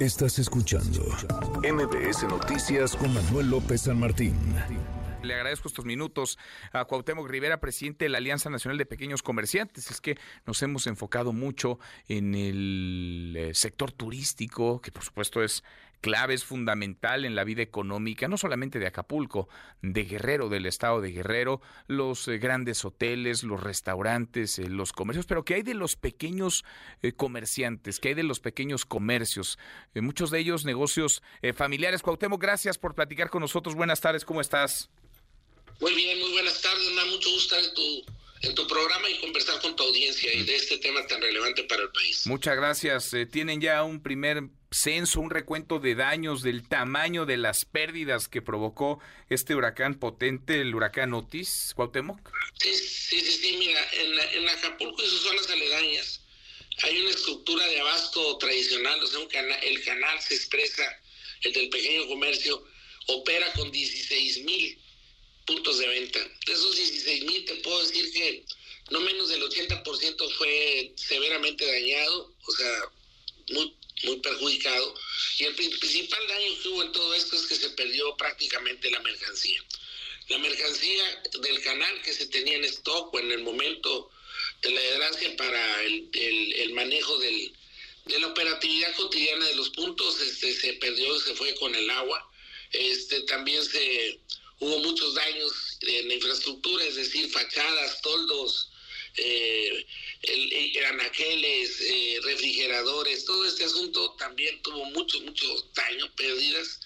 Estás escuchando MBS Noticias con Manuel López San Martín. Le agradezco estos minutos a Cuauhtémoc Rivera, presidente de la Alianza Nacional de Pequeños Comerciantes. Es que nos hemos enfocado mucho en el eh, sector turístico, que por supuesto es clave, es fundamental en la vida económica, no solamente de Acapulco, de Guerrero, del estado de Guerrero, los eh, grandes hoteles, los restaurantes, eh, los comercios, pero ¿qué hay de los pequeños comerciantes? ¿Qué hay de los pequeños comercios? muchos de ellos negocios familiares. Cuauhtémoc, gracias por platicar con nosotros. Buenas tardes, ¿cómo estás? Muy bien, muy buenas tardes. Me da mucho gusto estar en tu, en tu programa y conversar con tu audiencia y de este tema tan relevante para el país. Muchas gracias. tienen ya un primer censo, un recuento de daños, del tamaño de las pérdidas que provocó este huracán potente, el huracán Otis, Cuauhtémoc? Sí, sí, sí, mira, en, Acapulco y sus zonas aledañas hay una estructura de abasto tradicional, o sea, un el canal se expresa, el del pequeño comercio, opera con 16 mil puntos de venta. De esos 16 mil te puedo decir que no menos del 80% fue severamente dañado, o sea, muy muy perjudicado. Y el principal daño que hubo en todo esto es que se perdió prácticamente la mercancía. La mercancía del canal que se tenía en stock o en el momento de la desgracia para el, el, manejo del, de la operatividad cotidiana de los puntos este, se perdió, se fue con el agua. Este, también se hubo muchos daños en la infraestructura, es decir, fachadas, toldos, eh, anaqueles, eh, refrigeradores, todo este asunto también tuvo mucho, mucho daño, pérdidas,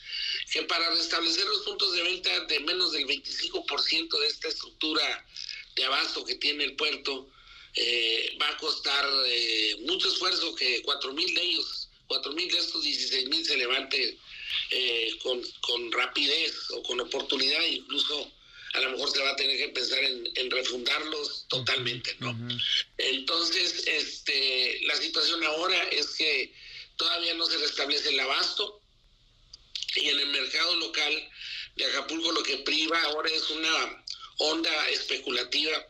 que para restablecer los puntos de venta de menos del 25% de esta estructura de abasto que tiene el puerto, eh, va a costar eh, mucho esfuerzo que 4 mil de ellos, 4 mil de estos 16 mil se levante con, con rapidez o con oportunidad, incluso a lo mejor se va a tener que pensar en, refundarlos totalmente, ¿no? Entonces, este, la situación ahora es que todavía no se restablece el abasto y en el mercado local de Acapulco lo que priva ahora es una onda especulativa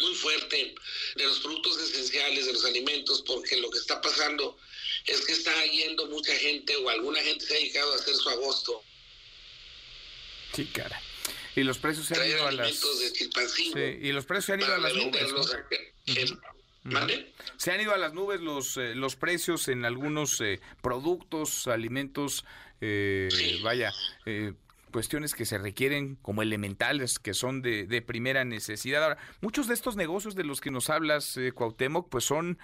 muy fuerte de los productos esenciales, de los alimentos, porque lo que está pasando es que está yendo mucha gente o alguna gente se ha dedicado a hacer su agosto. Sí, cara. Y los precios se han ido a las y los precios se han ido a las nubes. Se han ido a las nubes los eh, los precios en algunos eh, productos, alimentos, eh, vaya, cuestiones que se requieren como elementales, que son de, primera necesidad. Ahora, muchos de estos negocios de los que nos hablas, Cuauhtémoc, pues son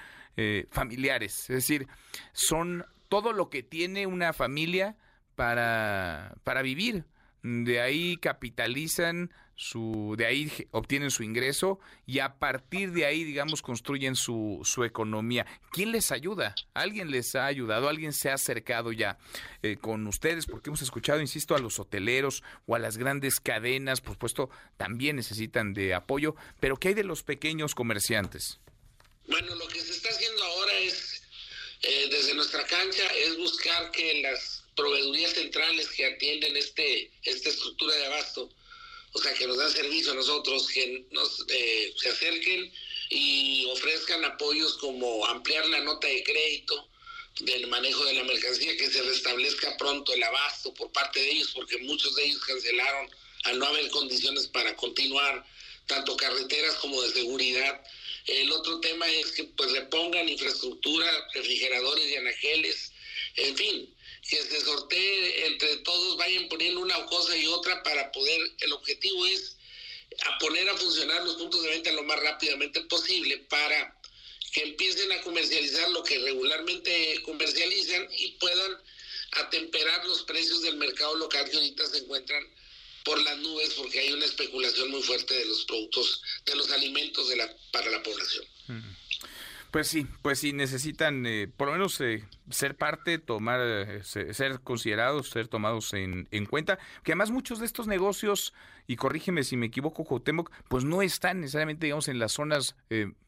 familiares, es decir, son todo lo que tiene una familia para, para vivir de ahí capitalizan su, de ahí obtienen su ingreso y a partir de ahí, digamos, construyen su, su economía. ¿Quién les ayuda? ¿Alguien les ha ayudado? ¿Alguien se ha acercado ya eh, con ustedes? Porque hemos escuchado, insisto, a los hoteleros o a las grandes cadenas, por supuesto, también necesitan de apoyo, pero ¿qué hay de los pequeños comerciantes? Bueno, lo que se está haciendo ahora es, eh, desde nuestra cancha, es buscar que las proveedurías centrales que atienden este esta estructura de abasto, o sea, que nos dan servicio a nosotros, que nos, eh, se acerquen y ofrezcan apoyos como ampliar la nota de crédito del manejo de la mercancía, que se restablezca pronto el abasto por parte de ellos, porque muchos de ellos cancelaron al no haber condiciones para continuar, tanto carreteras como de seguridad. El otro tema es que pues repongan infraestructura, refrigeradores y anageles, en fin, que se sortee entre todos, vayan poniendo una cosa y otra para poder, el objetivo es a poner a funcionar los puntos de venta lo más rápidamente posible para que empiecen a comercializar lo que regularmente comercializan y puedan atemperar los precios del mercado local que ahorita se encuentran por las nubes porque hay una especulación muy fuerte de los productos, de los alimentos de la, para la población. Pues sí, pues sí, necesitan eh, por lo menos eh, ser parte, tomar, eh, ser considerados, ser tomados en, en, cuenta, que además muchos de estos negocios, y corrígeme si me equivoco, Jotemoc, pues no están necesariamente, en las zonas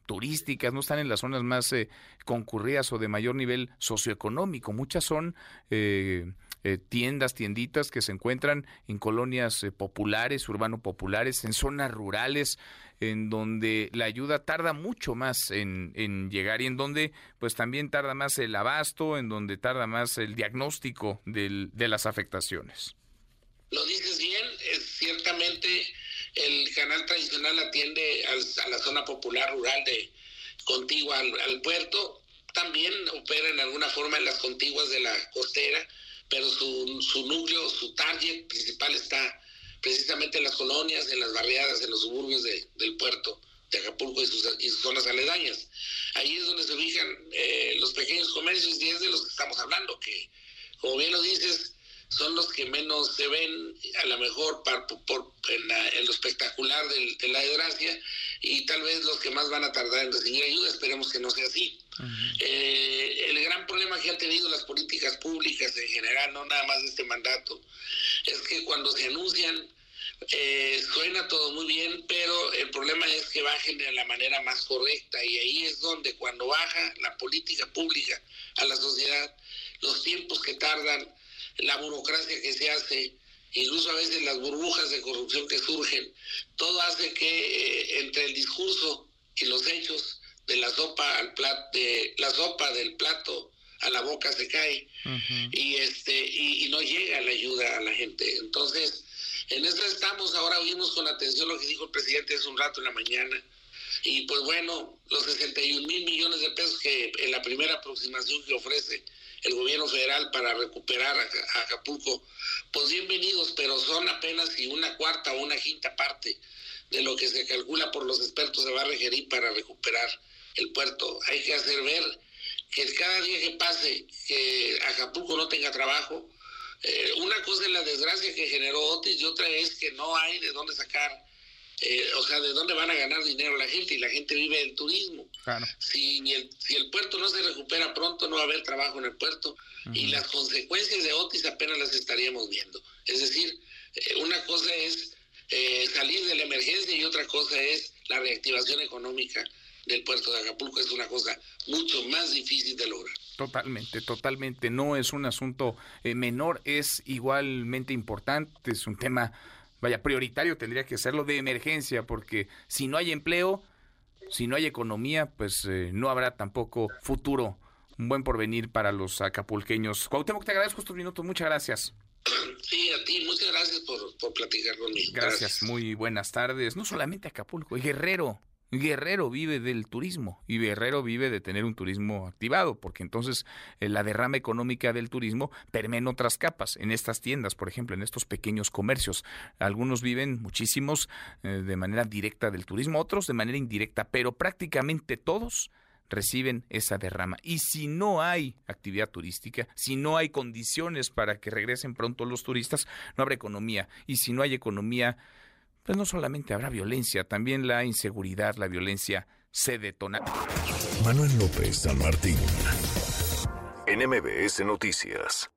turísticas, no están en las zonas más concurridas o de mayor nivel socioeconómico, muchas son eh, tiendas, tienditas que se encuentran en colonias eh, populares, urbano populares, en zonas rurales, en donde la ayuda tarda mucho más en, en, llegar y en donde pues también tarda más el abasto, en donde tarda más el diagnóstico del, de las afectaciones. Lo dices bien, es, ciertamente el canal tradicional atiende a la zona popular rural de contigua al, puerto, también opera en alguna forma en las contiguas de la costera, pero su, su núcleo, su target principal está precisamente en las colonias, en las barriadas, en los suburbios del puerto de Acapulco y sus, zonas aledañas. Ahí es donde se ubican eh, los pequeños comercios y es de los que estamos hablando, que como bien lo dices, son los que menos se ven a lo mejor por, en, lo espectacular de la desgracia y tal vez los que más van a tardar en recibir ayuda, esperemos que no sea así. Eh, gran problema que han tenido las políticas públicas en general, no nada más de este mandato, es que cuando se anuncian eh, suena todo muy bien, pero el problema es que bajen de la manera más correcta y ahí es donde cuando baja la política pública a la sociedad, los tiempos que tardan la burocracia que se hace, incluso a veces las burbujas de corrupción que surgen, todo hace que eh, entre el discurso y los hechos de la sopa al plato, de la sopa del plato a la boca se cae y este y, no llega la ayuda a la gente. Entonces, en eso estamos, ahora oímos con atención lo que dijo el presidente hace un rato en la mañana. Y pues bueno, los 61 mil millones de pesos que en la primera aproximación que ofrece el gobierno federal para recuperar a, Acapulco, pues bienvenidos, pero son apenas y una cuarta o una quinta parte de lo que se calcula por los expertos se va a requerir para recuperar el puerto. Hay que hacer ver que cada día que pase que Acapulco no tenga trabajo, eh, una cosa es la desgracia que generó Otis y otra es que no hay de dónde sacar eh, o sea, ¿de dónde van a ganar dinero la gente? Y la gente vive del turismo. Si, el, si el puerto no se recupera pronto, no va a haber trabajo en el puerto y las consecuencias de Otis apenas las estaríamos viendo. Es decir, eh, una cosa es eh, salir de la emergencia y otra cosa es la reactivación económica del puerto de Acapulco. Es una cosa mucho más difícil de lograr. Totalmente, totalmente. No es un asunto menor, es igualmente importante, es un tema vaya, prioritario tendría que serlo de emergencia, porque si no hay empleo, si no hay economía, pues eh, no habrá tampoco futuro, un buen porvenir para los acapulqueños. Cuauhtémoc, te agradezco estos minutos, muchas gracias. Sí, a ti, muchas gracias por, por platicar conmigo. gracias, muy buenas tardes. No solamente Acapulco, Guerrero, Guerrero vive del turismo y Guerrero vive de tener un turismo activado, porque entonces eh, la derrama económica del turismo permea en otras capas, en estas tiendas, por ejemplo, en estos pequeños comercios. Algunos viven muchísimos eh, de manera directa del turismo, otros de manera indirecta, pero prácticamente todos reciben esa derrama. Y si no hay actividad turística, si no hay condiciones para que regresen pronto los turistas, no habrá economía. Y si no hay economía, pues no solamente habrá violencia, también la inseguridad, la violencia se detona. Manuel López San Martín, NMBS Noticias.